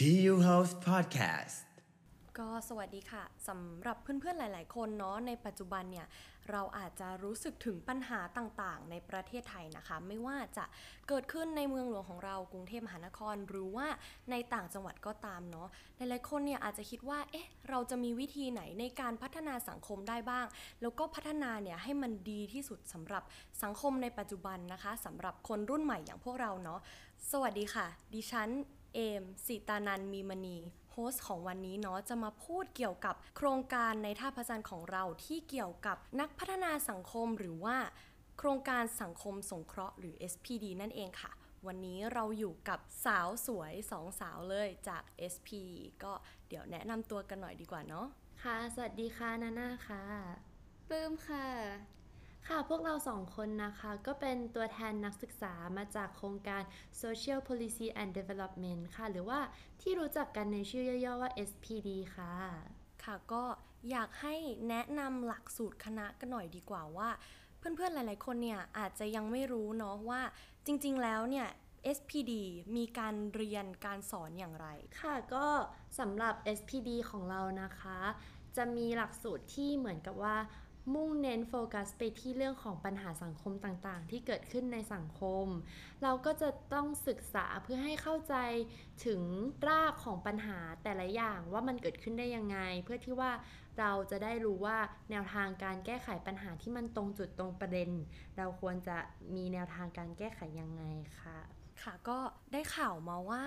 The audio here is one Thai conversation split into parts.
TU House Podcast ก็สวัสดีค่ะสำหรับเพื่อนๆหลาย ๆ คนเนาะในปัจจุบันเนี่ยเราอาจจะรู้สึกถึงปัญหาต่างๆ ในประเทศไทยนะคะ ไม่ว่าจะเกิดขึ้นในเมืองหลวงของเรากรุงเทพมหานคร หรือว่าในต่างจังหวัดก็ตามเนาะหลายๆคนเนี่ยอาจจะคิดว่าเอ๊ะเราจะมีวิธีไหนในการพัฒนาสังคมได้บ้าง แล้วก็พัฒนาเนี่ยให้มันดีที่สุดสำหรับสังคมในปัจจุบันนะคะสำหรับคนรุ่นใหม่อย่างพวกเราเนาะสวัสดีค่ะ ดิฉัน เอมสิตานันมีมณี host ของวันนี้เนาะจะมาพูดเกี่ยวกับโครงการในท่าพระจันทร์ของเราที่เกี่ยวกับนักพัฒนาสังคมหรือว่า โครงการสังคมสงเคราะห์หรือ SPD นั่นเองค่ะ วันนี้เราอยู่กับสาวสวยสองสาวเลยจาก SPD ก็เดี๋ยวแนะนำตัวกันหน่อยดีกว่าเนาะค่ะ สวัสดีค่ะ นาน่าค่ะ ปลื้มค่ะ ค่ะ พวกเราสองคนนะคะก็เป็นตัวแทนนักศึกษามาจากโครงการ Social Policy and Development ค่ะ หรือว่าที่รู้จักกันในชื่อย่อๆว่า SPD ค่ะ ค่ะก็อยากให้แนะนำหลักสูตรคณะกันหน่อยดีกว่าว่า เพื่อนๆหลายๆคนเนี่ยอาจจะยังไม่รู้เนาะว่าจริงๆแล้วเนี่ย SPD มีการเรียนการสอนอย่างไร ค่ะก็สำหรับ SPD ของเรานะคะ จะมีหลักสูตรที่เหมือนกับว่า มุ่งเน้นโฟกัสไปที่เรื่องของปัญหาสังคมต่างๆ ที่เกิดขึ้นในสังคม เราก็จะต้องศึกษาเพื่อให้เข้าใจถึงรากของปัญหาแต่ละอย่างว่ามันเกิดขึ้นได้ยังไง เพื่อที่ว่าเราจะได้รู้ว่าแนวทางการแก้ไขปัญหาที่มันตรงจุดตรงประเด็น เราควรจะมีแนวทางการแก้ไขยังไงค่ะค่ะก็ได้ข่าวมาว่า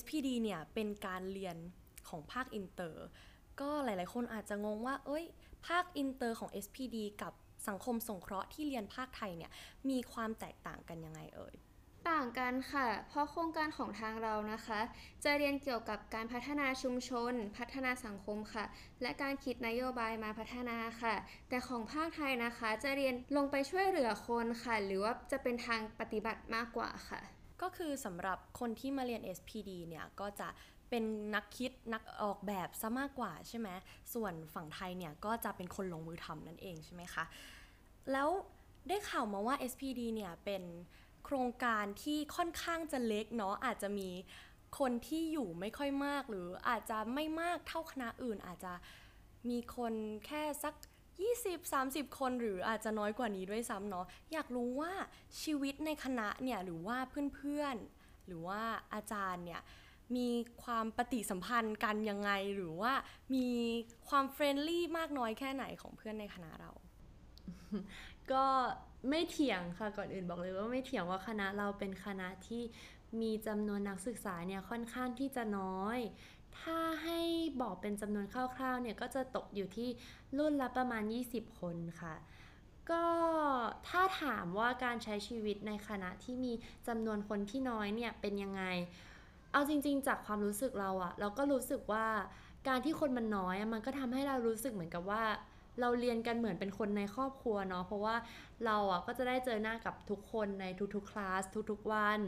SPD เนี่ยเป็นการเรียนของภาคอินเตอร์ ก็หลายๆ คนอาจจะงงว่า เอ้ย ภาคอินเตอร์ของ SPD กับสังคมสงเคราะห์ที่เรียนภาคไทยเนี่ยมีความแตกต่างกันยังไงเอ่ยต่างกันค่ะ เพราะโครงการของทางเรานะคะ จะเรียนเกี่ยวกับการพัฒนาชุมชน พัฒนาสังคมค่ะ และการคิดนโยบายมาพัฒนาค่ะ แต่ของภาคไทยนะคะ จะเรียนลงไปช่วยเหลือคนค่ะ หรือว่าจะเป็นทางปฏิบัติมากกว่าค่ะ ก็คือสำหรับคนที่มาเรียน SPD เนี่ยก็จะ เป็นนักคิดนักออกแบบซะมากกว่าใช่ไหมส่วนฝั่งไทยเนี่ยก็จะเป็นคนลงมือทำนั่นเองใช่ไหมคะ แล้วได้ข่าวมาว่า SPD เนี่ยเป็นโครงการที่ค่อนข้างจะเล็กเนาะอาจจะมีคนที่อยู่ไม่ค่อยมาก หรืออาจจะไม่มากเท่าคณะอื่น อาจจะมีคนแค่สัก 20-30 คนหรืออาจจะน้อยกว่านี้ด้วยซ้ำเนาะอยากรู้ว่าชีวิตในคณะเนี่ยหรือว่าเพื่อนๆหรือว่าอาจารย์เนี่ย มีความปฏิสัมพันธ์กันยังไง หรือว่ามีความ friendly มากน้อยแค่ไหนของเพื่อนในคณะเรา ก็ไม่เถียงค่ะก่อนอื่นบอกเลยว่าไม่เถียงว่าคณะเราเป็นคณะที่มีจำนวนนักศึกษาเนี่ยค่อนข้างที่จะน้อย ถ้าให้บอกเป็นจำนวนคร่าวๆเนี่ยก็จะตกอยู่ที่รุ่นละประมาณ 20 คนค่ะก็ถ้าถามว่าการใช้ชีวิตในคณะที่มีจำนวนคนที่น้อยเนี่ยเป็นยังไง เอาจริง ๆ จากความรู้สึกเราอะเราก็รู้สึกว่าการที่คนมันน้อยมันก็ทำให้เรารู้สึกเหมือนกับว่า เราเรียนกันเหมือนเป็นคนในครอบครัวเนาะเพราะว่าเราอะก็จะได้เจอหน้ากับทุกคนในทุกๆคลาสทุกๆวัน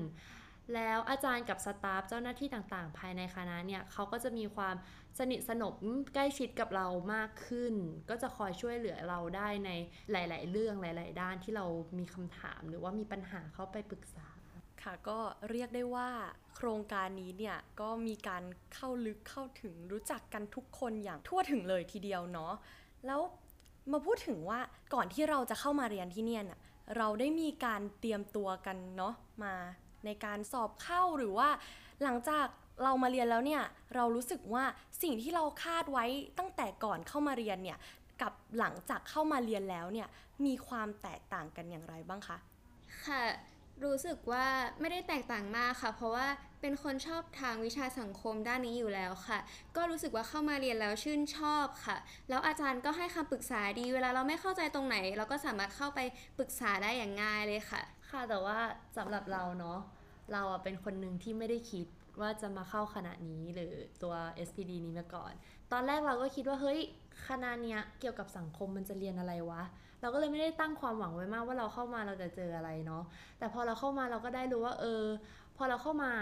แล้วอาจารย์กับสตาฟเจ้าหน้าที่ต่างๆ ภายในคณะเนี่ยเขาก็จะมีความสนิทสนมใกล้ชิดกับเรามากขึ้น ก็จะคอยช่วยเหลือเราได้ในหลาย ๆ เรื่องหลาย ๆ ด้านที่เรามีคำถามหรือว่ามีปัญหาเข้าไปปรึกษา ค่ะก็เรียกได้ว่าโครงการนี้เนี่ยก็มีการเข้าลึกเข้าถึงรู้จักกันทุกคนอย่างทั่วถึงเลยทีเดียวเนาะแล้วมาพูดถึงว่าก่อนที่เราจะเข้ามาเรียนที่เนี่ยนเราได้มีการเตรียมตัวกันเนาะมาในการสอบเข้าหรือว่าหลังจากเรามาเรียนแล้วเนี่ยเรารู้สึกว่าสิ่งที่เราคาดไว้ตั้งแต่ก่อนเข้ามาเรียนเนี่ยกับหลังจากเข้ามาเรียนแล้วเนี่ยมีความแตกต่างกันอย่างไรบ้างคะค่ะ รู้สึกว่าไม่ได้แตกต่างมากค่ะ เพราะว่าเป็นคนชอบทางวิชาสังคมด้านนี้อยู่แล้วค่ะ ก็รู้สึกว่าเข้ามาเรียนแล้วชื่นชอบค่ะ แล้วอาจารย์ก็ให้คำปรึกษาดี เวลาเราไม่เข้าใจตรงไหน เราก็สามารถเข้าไปปรึกษาได้อย่างง่ายเลยค่ะ ค่ะแต่ว่าสำหรับเราเนาะเราเป็นคนหนึ่งที่ไม่ได้คิดว่าจะมาเข้าคณะนี้หรือตัว SPD นี้มาก่อน ตอนแรกเราก็คิดว่าเฮ้ยคณะเนี้ยเกี่ยวกับสังคมมันจะเรียนอะไรวะ เราก็เลยไม่ได้ตั้งความหวังไว้มากว่าเราเข้ามาเราจะเจออะไรเนาะแต่พอเราเข้ามาเราก็ได้รู้ว่า เออ พอเราเข้ามา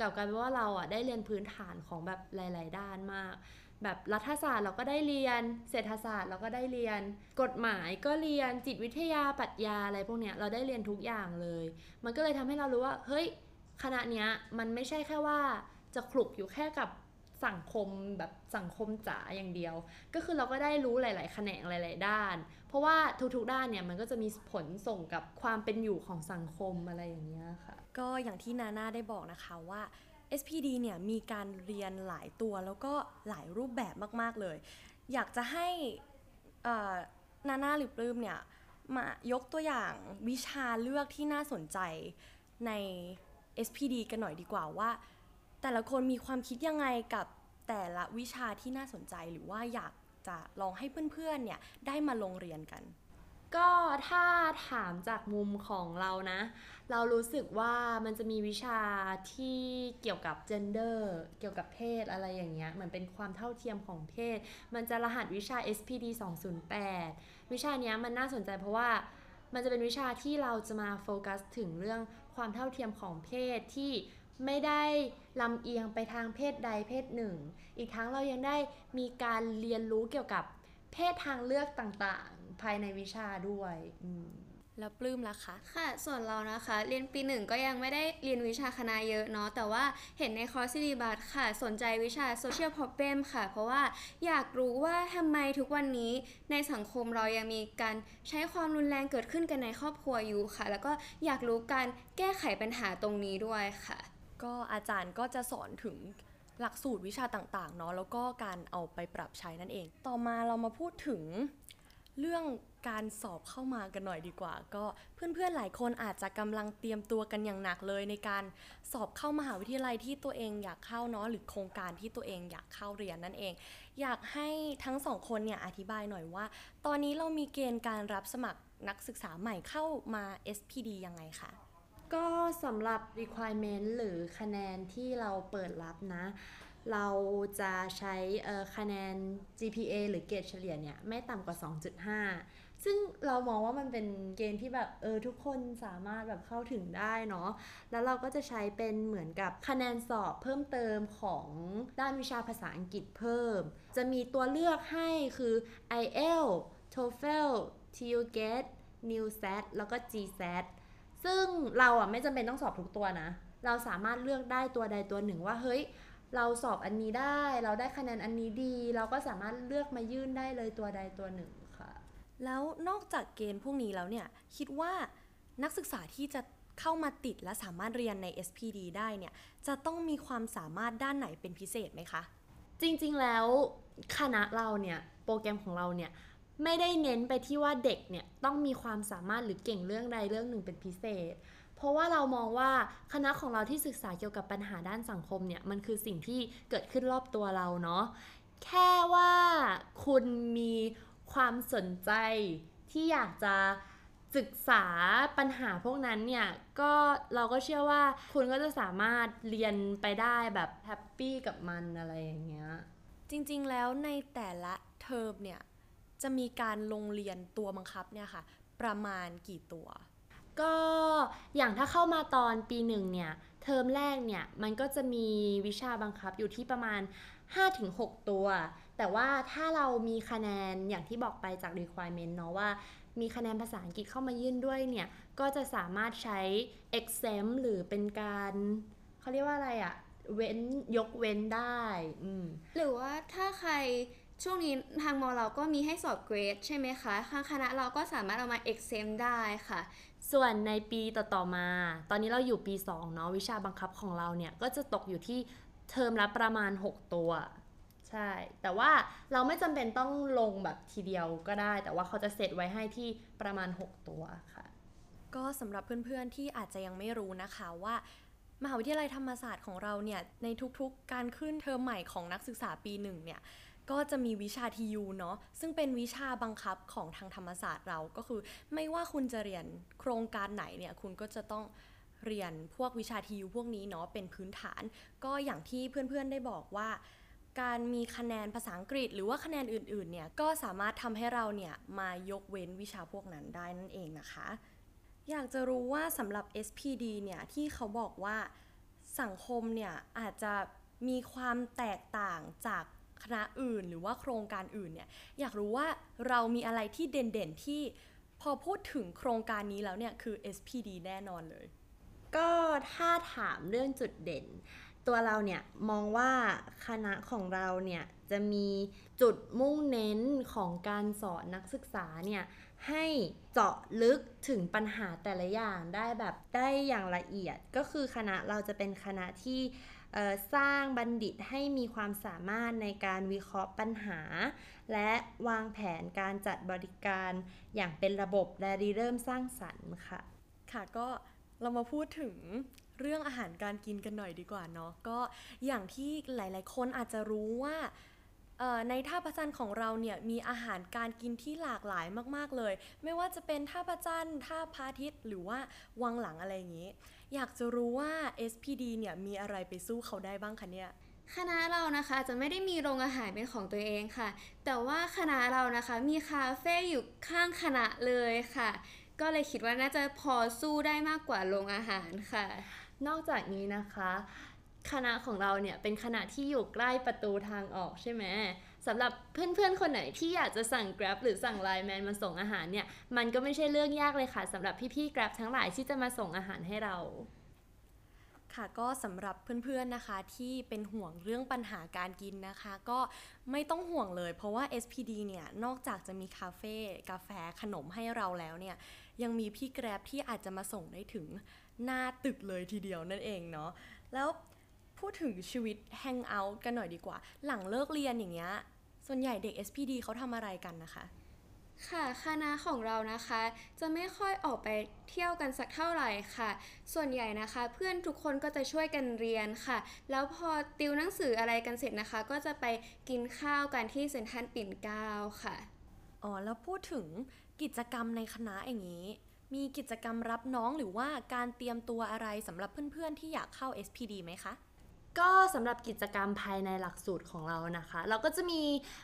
กับกลายเป็นว่าเราอะได้เรียนพื้นฐานของแบบหลาย ๆ ด้านมาก แบบรัฐศาสตร์เราก็ได้เรียน เศรษฐศาสตร์เราก็ได้เรียน กฎหมายก็เรียนจิตวิทยาปรัชญาอะไรพวกเนี้ยเราได้เรียนทุกอย่างเลย มันก็เลยทำให้เรารู้ว่าเฮ้ยคณะเนี้ยมันไม่ใช่แค่ว่าจะคลุกอยู่แค่กับสังคมแบบสังคมจ๋าอย่างเดียว ก็คือเราก็ได้รู้หลาย ๆ แขนงหลาย ๆ ด้าน ราะว่าทุกๆด้านเนี่ยมันก็จะมีผลส่งกับความเป็นอยู่ของสังคมอะไรอย่างเงี้ยค่ะ ก็อย่างที่นาน่าได้บอกนะคะว่า SPD เนี่ยมีการเรียนหลายตัวแล้วก็หลายรูปแบบมากๆเลย อยากจะให้นาน่าหรือปลื้มเนี่ยมายกตัวอย่างวิชาเลือกที่น่าสนใจใน SPD กันหน่อยดีกว่าว่า แต่ละคนมีความคิดยังไงกับแต่ละวิชาที่น่าสนใจหรือว่าอยาก จะลองให้เพื่อนๆเนี่ยได้มาลงเรียนกัน ก็ถ้าถามจากมุมของเรานะ เรารู้สึกว่ามันจะมีวิชาที่เกี่ยวกับ gender เกี่ยวกับเพศอะไรอย่างเงี้ยเหมือนเป็นความเท่าเทียมของเพศ มันจะรหัสวิชา SPD 208 วิชานี้มันน่าสนใจเพราะว่ามันจะเป็นวิชาที่เราจะมาโฟกัสถึงเรื่องความเท่าเทียมของเพศที่ ไม่ได้ลำเอียงไปทางเพศใดเพศหนึ่ง อีกทั้งเรายังได้มีการเรียนรู้เกี่ยวกับเพศทางเลือกต่างๆ ภายในวิชาด้วยอืมแล้วปลื้มล่ะคะ ค่ะ ส่วนเรานะคะ เรียนปีหนึ่งก็ยังไม่ได้เรียนวิชาคณะเยอะเนาะ แต่ว่าเห็นในคอร์สซิลิบัสค่ะ สนใจวิชา Social Problem ค่ะ เพราะว่าอยากรู้ว่าทำไมทุกวันนี้ในสังคมเรายังมีการใช้ความรุนแรงเกิดขึ้นกันในครอบครัวอยู่ค่ะ แล้วก็อยากรู้การแก้ไขปัญหาตรงนี้ด้วยค่ะ ก็อาจารย์ก็จะสอนถึงหลักสูตรวิชาต่างๆเนาะแล้วก็การเอาไปปรับใช้นั่นเอง ต่อมาเรามาพูดถึงเรื่องการสอบเข้ามากันหน่อยดีกว่า ก็เพื่อนๆหลายคนอาจจะกำลังเตรียมตัวกันอย่างหนักเลย ในการสอบเข้ามหาวิทยาลัยที่ตัวเองอยากเข้าเนาะหรือโครงการที่ตัวเองอยากเข้าเรียนนั่นเอง อยากให้ทั้งสองคนเนี่ยอธิบายหน่อยว่า ตอนนี้เรามีเกณฑ์การรับสมัครนักศึกษาใหม่เข้ามา SPD ยังไงคะ ก็สำหรับ requirement หรือคะแนนที่เราเปิดรับนะ เราจะใช้คะแนน GPA หรือเกรดเฉลี่ยเนี่ยไม่ต่ำกว่า 2.5 ซึ่งเรามองว่ามันเป็นเกณฑ์ที่แบบเออทุกคนสามารถแบบเข้าถึงได้เนาะ แล้วเราก็จะใช้เป็นเหมือนกับคะแนนสอบเพิ่มเติมของด้านวิชาภาษาอังกฤษเพิ่ม จะมีตัวเลือกให้คือ IELTS TOEFL TUGET NEWSAT แล้วก็ GSAT ซึ่งเราอะไม่จำเป็นต้องสอบทุกตัวนะ เราสามารถเลือกได้ตัวใดตัวหนึ่งว่าเฮ้ย เราสอบอันนี้ได้ เราได้คะแนนอันนี้ดี เราก็สามารถเลือกมายื่นได้เลยตัวใดตัวหนึ่งค่ะ แล้วนอกจากเกณฑ์พวกนี้แล้วเนี่ย คิดว่านักศึกษาที่จะเข้ามาติดและสามารถเรียนใน SPD ได้เนี่ย จะต้องมีความสามารถด้านไหนเป็นพิเศษไหมคะ จริงๆแล้วคณะเราเนี่ย โปรแกรมของเราเนี่ย ไม่ได้เน้นไปที่ว่าเด็กเนี่ยต้องมีความสามารถหรือเก่งเรื่องใดเรื่องหนึ่งเป็นพิเศษ เพราะว่าเรามองว่าคณะของเราที่ศึกษาเกี่ยวกับปัญหาด้านสังคมเนี่ยมันคือสิ่งที่เกิดขึ้นรอบตัวเราเนาะแค่ว่าคุณมีความสนใจที่อยากจะศึกษาปัญหาพวกนั้นเนี่ยก็เราก็เชื่อว่าคุณก็จะสามารถเรียนไปได้แบบแฮปปี้กับมันอะไรอย่างเงี้ยจริงๆแล้วในแต่ละเทอมเนี่ย จะมีการลงเรียนตัวบังคับเนี่ยค่ะ ประมาณกี่ตัว ก็อย่างถ้าเข้ามาตอนปีหนึ่งเนี่ยเทอมแรกเนี่ยมันก็จะมีวิชาบังคับอยู่ที่ประมาณ 5-6 ตัว แต่ว่าถ้าเรามีคะแนนอย่างที่บอกไปจาก requirement เนาะว่ามีคะแนนภาษาอังกฤษเข้ามายื่นด้วยเนี่ย ก็จะสามารถใช้ exempt หรือเป็นการเขาเรียกว่าอะไรอะเว้นยกเว้นได้อืมหรือว่าถ้าใคร ช่วงนี้ทางมอเราก็มีให้สอบเกรดใช่ไหมคะทางคณะเราก็สามารถเอามา exempt ได้ค่ะ ส่วนในปีต่อๆมา ตอนนี้เราอยู่ปี 2 เนาะวิชาบังคับของเราเนี่ย ก็จะตกอยู่ที่เทอมละประมาณ 6 ตัว ใช่ แต่ว่าเราไม่จำเป็นต้องลงแบบทีเดียวก็ได้ แต่ว่าเขาจะเซตไว้ให้ที่ประมาณ 6 ตัวค่ะ ก็สำหรับเพื่อนๆที่อาจจะยังไม่รู้นะคะว่ามหาวิทยาลัยธรรมศาสตร์ของเราเนี่ยในทุกๆการขึ้นเทอมใหม่ของนักศึกษาปีหนึ่งเนี่ย ก็จะมีวิชาทียูเนาะซึ่งเป็นวิชาบังคับของทางธรรมศาสตร์เราก็คือ ไม่ว่าคุณจะเรียนโครงการไหนเนี่ยคุณก็จะต้องเรียนพวกวิชาทียูพวกนี้เนาะเป็นพื้นฐาน ก็อย่างที่เพื่อนๆได้บอกว่า การมีคะแนนภาษาอังกฤษ หรือว่าคะแนนอื่นๆเนี่ยก็สามารถทำให้เราเนี่ยมายกเว้นวิชาพวกนั้นได้นั่นเองนะคะ อยากจะรู้ว่าสำหรับ SPD เนี่ยที่เขาบอกว่าสังคมเนี่ยอาจจะมีความแตกต่างจาก คณะอื่นหรือว่าโครงการอื่นเนี่ยอยากรู้ว่าเรามีอะไรที่เด่นๆที่พอพูดถึงโครงการนี้แล้วเนี่ยคือ SPD แน่นอนเลย ก็ถ้าถามเรื่องจุดเด่น ตัวเราเนี่ยมองว่าคณะของเราเนี่ยจะมีจุดมุ่งเน้นของการสอนนักศึกษาเนี่ย ให้เจาะลึกถึงปัญหาแต่ละอย่างได้แบบได้อย่างละเอียด ก็คือคณะเราจะเป็นคณะที่สร้างบัณฑิตให้มีความสามารถในการวิเคราะห์ปัญหา และวางแผนการจัดบริการอย่างเป็นระบบและริเริ่มสร้างสรรค์ค่ะ ค่ะก็เรามาพูดถึงเรื่องอาหารการกินกันหน่อยดีกว่าเนาะก็อย่างที่หลาย ๆ คนอาจจะรู้ว่า ในท่าประจันของเราเนี่ยมีอาหารการกินที่หลากหลายมากๆเลย ไม่ว่าจะเป็นท่าประจันท่าพระอาทิตย์หรือว่าวังหลังอะไรอย่างนี้ อยากจะรู้ว่า SPD เนี่ยมีอะไรไปสู้เขาได้บ้างคะเนี่ยคณะเรานะคะจะไม่ได้มีโรงอาหารเป็นของตัวเองค่ะ แต่ว่าคณะเรานะคะมีคาเฟ่อยู่ข้างคณะเลยค่ะ ก็เลยคิดว่าน่าจะพอสู้ได้มากกว่าโรงอาหารค่ะ นอกจากนี้นะคะ คณะของเราเนี่ยเป็นคณะที่อยู่ใกล้ประตูทางออกใช่ไหมสำหรับเพื่อนๆ คนไหนที่อยากจะสั่ง Grab หรือสั่ง Line Man มาส่งอาหารเนี่ยมันก็ไม่ใช่เรื่องยากเลยค่ะสำหรับพี่ๆ Grab ทั้งหลายที่จะมาส่งอาหารให้เราค่ะก็สำหรับเพื่อนๆนะคะที่เป็นห่วงเรื่องปัญหาการกินนะคะ ก็ไม่ต้องห่วงเลยเพราะว่า SPD เนี่ยนอกจากจะมีคาเฟ่กาแฟขนมให้เราแล้วเนี่ยยังมีพี่แกร็บที่อาจจะมาส่งได้ถึงหน้าตึกเลยทีเดียวนั่นเองเนาะแล้ว พูดถึงชีวิตแฮงเอาท์กันหน่อยดีกว่า หลังเลิกเรียนอย่างเงี้ย ส่วนใหญ่เด็ก SPD เขาทำอะไรกันนะคะ ค่ะ คณะของเรานะคะ จะไม่ค่อยออกไปเที่ยวกันสักเท่าไหร่ค่ะ ส่วนใหญ่นะคะ เพื่อนทุกคนก็จะช่วยกันเรียนค่ะ แล้วพอติวหนังสืออะไรกันเสร็จนะคะ ก็จะไปกินข้าวกันที่เซ็นทรัลปิ่นเกล้าค่ะ อ๋อ แล้วพูดถึงกิจกรรมในคณะอย่างนี้ มีกิจกรรมรับน้องหรือว่าการเตรียมตัวอะไรสำหรับเพื่อนๆที่อยากเข้า SPD ไหมคะ ก็สำหรับกิจกรรมภายในหลักสูตรของเรานะคะ เราก็จะมี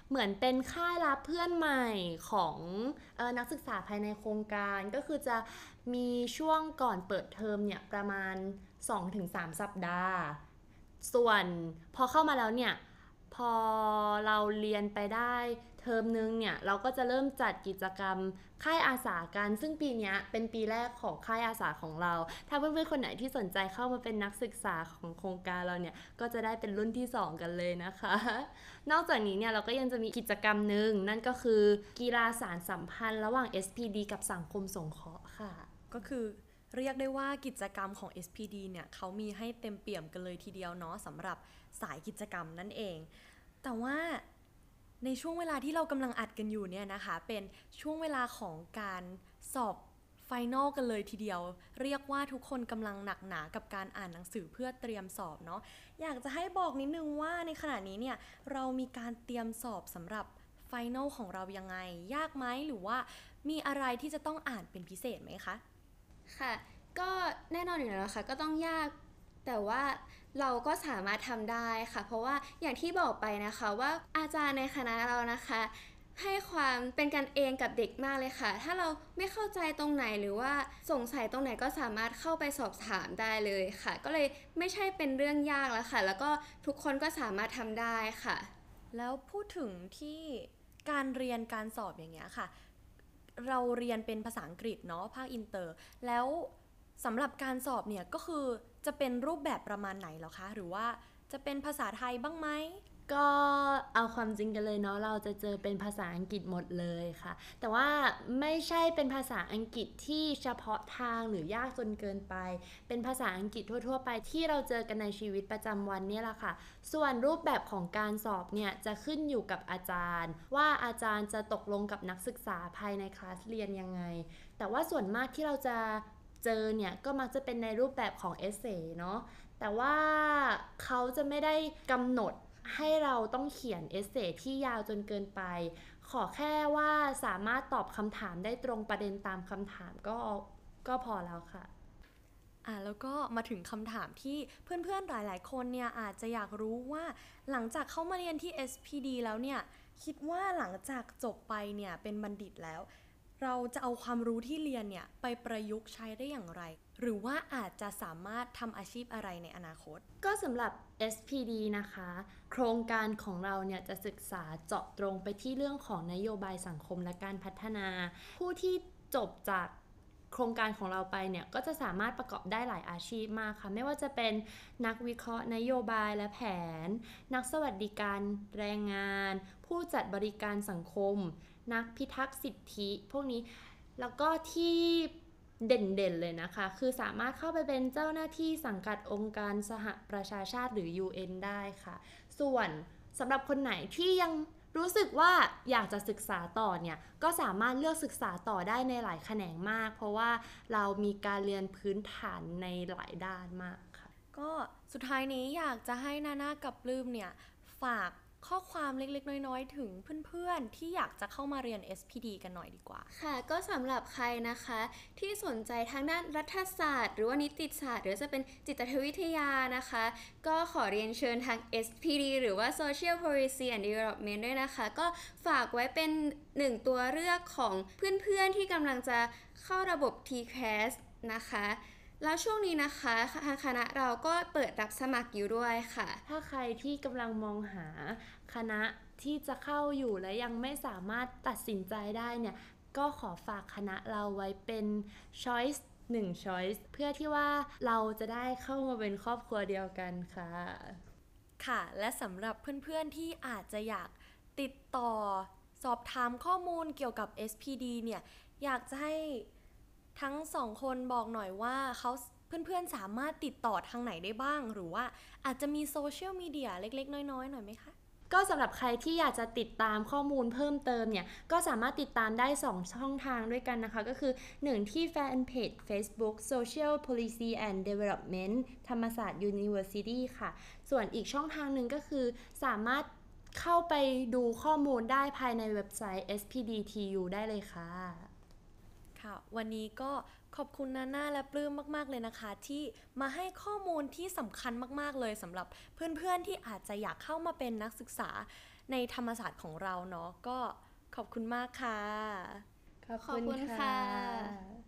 เหมือนเป็นค่ายรับเพื่อนใหม่ของออนักศึกษาภายในโครงการ ก็คือจะมีช่วงก่อนเปิดเทอมเนี่ยประมาณ 2-3 สัปดาห์ ส่วนพอเข้ามาแล้วเนี่ย พอเราเรียนไปได้ เทอมนึงเนี่ยเราก็จะเริ่มจัดกิจกรรมค่ายอาสากัน ซึ่งปีนี้เป็นปีแรกของค่ายอาสาของเรา ถ้าเพื่อนๆคนไหนที่สนใจเข้ามาเป็นนักศึกษาของโครงการเราเนี่ยก็จะได้เป็นรุ่นที่ 2 กันเลยนะคะ นอกจากนี้เนี่ยเราก็ยังจะมีกิจกรรมหนึ่งนั่นก็คือกีฬาสารสัมพันธ์ ระหว่าง SPD กับสังคมสงเคราะห์ค่ะ ก็คือเรียกได้ว่ากิจกรรมของ SPD เนี่ยเขามีให้เต็มเปี่ยมกันเลยทีเดียวเนาะสำหรับสายกิจกรรมนั่นเอง แต่ว่า ในช่วงเวลาที่เรากำลังอัดกันอยู่เนี่ยนะคะ เป็นช่วงเวลาของการสอบ final กันเลยทีเดียว เรียกว่าทุกคนกำลังหนักหนากับการอ่านหนังสือเพื่อเตรียมสอบเนาะอยากจะให้บอกนิดนึงว่าในขณะนี้เนี่ยเรามีการเตรียมสอบสำหรับ final ของเรายังไง ยากไหมหรือว่ามีอะไรที่จะต้องอ่านเป็นพิเศษไหมคะ ค่ะ ก็แน่นอนอยู่แล้วค่ะ ก็ต้องยากแต่ว่า เราก็สามารถทำได้ค่ะ เพราะว่าอย่างที่บอกไปนะคะว่าอาจารย์ในคณะเรานะคะให้ความเป็นกันเองกับเด็กมากเลยค่ะ ถ้าเราไม่เข้าใจตรงไหนหรือว่าสงสัยตรงไหนก็สามารถเข้าไปสอบถามได้เลยค่ะ ก็เลยไม่ใช่เป็นเรื่องยากแล้วค่ะ แล้วก็ทุกคนก็สามารถทำได้ค่ะ แล้วพูดถึงที่การเรียนการสอบอย่างเงี้ยค่ะ เราเรียนเป็นภาษาอังกฤษเนาะภาคอินเตอร์ แล้วสำหรับการสอบเนี่ยก็คือ จะเป็นรูปแบบประมาณไหนหรอคะ หรือว่าจะเป็นภาษาไทยบ้างไหมก็เอาความจริงกันเลยเนาะเราจะเจอเป็นภาษาอังกฤษหมดเลยค่ะ แต่ว่าไม่ใช่เป็นภาษาอังกฤษที่เฉพาะทางหรือยากจนเกินไป เป็นภาษาอังกฤษทั่ว ๆ ไปที่เราเจอกันในชีวิตประจำวันนี่แหละค่ะ ส่วนรูปแบบของการสอบเนี่ยจะขึ้นอยู่กับอาจารย์ ว่าอาจารย์จะตกลงกับนักศึกษาภายในคลาสเรียนยังไง แต่ว่าส่วนมากที่เราจะ เจอเนี่ยก็มักจะเป็นในรูปแบบของเอเซ่เนาะแต่ว่าเขาจะไม่ได้กำหนดให้เราต้องเขียนเอเซ่ที่ยาวจนเกินไป ขอแค่ว่าสามารถตอบคำถามได้ตรงประเด็นตามคำถามก็ก็พอแล้วค่ะอ่าแล้วก็มาถึงคำถามที่เพื่อนๆหลายๆ คนเนี่ยอาจจะอยากรู้ว่าหลังจากเข้ามาเรียนที่ SPD แล้วเนี่ย คิดว่าหลังจากจบไปเนี่ยเป็นบัณฑิตแล้ว เราจะเอาความรู้ที่เรียนเนี่ยไปประยุกต์ใช้ได้อย่างไร หรือว่าอาจจะสามารถทำอาชีพอะไรในอนาคต ก็สำหรับ SPD นะคะ โครงการของเราเนี่ยจะศึกษาเจาะตรงไปที่เรื่องของนโยบายสังคมและการพัฒนา ผู้ที่จบจากโครงการของเราไปเนี่ยก็จะสามารถประกอบได้หลายอาชีพมากค่ะ ไม่ว่าจะเป็นนักวิเคราะห์นโยบายและแผน นักสวัสดิการแรงงาน ผู้จัดบริการสังคม นักพิทักษ์สิทธิ พวกนี้แล้วก็ที่เด่นๆเลยนะคะ คือสามารถเข้าไปเป็นเจ้าหน้าที่สังกัดองค์การสหประชาชาติหรือ UN ได้ค่ะ ส่วนสำหรับคนไหนที่ยังรู้สึกว่าอยากจะศึกษาต่อเนี่ย ก็สามารถเลือกศึกษาต่อได้ในหลายแขนงมาก เพราะว่าเรามีการเรียนพื้นฐานในหลายด้านมากค่ะ ก็สุดท้ายนี้อยากจะให้นานากับลืมเนี่ย ฝาก ข้อความเล็กๆ น้อยๆ ถึงเพื่อนๆ ที่อยากจะเข้ามาเรียน SPD กันหน่อยดีกว่า ค่ะ ก็สำหรับใครนะคะ ที่สนใจทางด้านรัฐศาสตร์ หรือว่านิติศาสตร์ หรือจะเป็นจิตวิทยานะคะ ก็ขอเรียนเชิญทาง SPD หรือว่า Social Policy and Development ด้วยนะคะ ก็ฝากไว้เป็นหนึ่งตัวเลือกของเพื่อนๆ ที่กำลังจะเข้าระบบ TCAS นะคะ แล้วช่วงนี้นะคะทางคณะเราก็เปิดรับสมัครอยู่ด้วยค่ะ ถ้าใครที่กำลังมองหาคณะที่จะเข้าอยู่และยังไม่สามารถตัดสินใจได้เนี่ย ก็ขอฝากคณะเราไว้เป็น choice หนึ่ง choice เพื่อที่ว่าเราจะได้เข้ามาเป็นครอบครัวเดียวกันค่ะ ค่ะ และสำหรับเพื่อนๆที่อาจจะอยากติดต่อสอบถามข้อมูลเกี่ยวกับ SPD เนี่ย อยากจะให้ ทั้งสองคนบอกหน่อยว่าเขาเพื่อนๆสามารถติดต่อทางไหนได้บ้าง หรือว่าอาจจะมีโซเชียลมีเดียเล็ก ๆ น้อยๆหน่อยไหมคะก็สำหรับใครที่อยากจะติดตามข้อมูลเพิ่มเติมเนี่ย ก็สามารถติดตามได้ 2 ช่องทางด้วยกันนะคะ ก็คือ 1 ที่แฟนเพจ Facebook Social Policy and Development ธรรมศาสตร์ University ค่ะ ส่วนอีกช่องทางหนึ่งก็คือสามารถเข้าไปดูข้อมูลได้ภายในเว็บไซต์ SPDTU ได้เลยค่ะ ค่ะ วันนี้ก็ขอบคุณนาน่าและปลื้มมาก ๆ เลยนะคะ ที่มาให้ข้อมูลที่สำคัญมาก ๆ เลยสำหรับเพื่อน ๆ ที่อาจจะอยากเข้ามาเป็นนักศึกษาในธรรมศาสตร์ของเราเนาะก็ขอบคุณมากค่ะ ขอบคุณค่ะ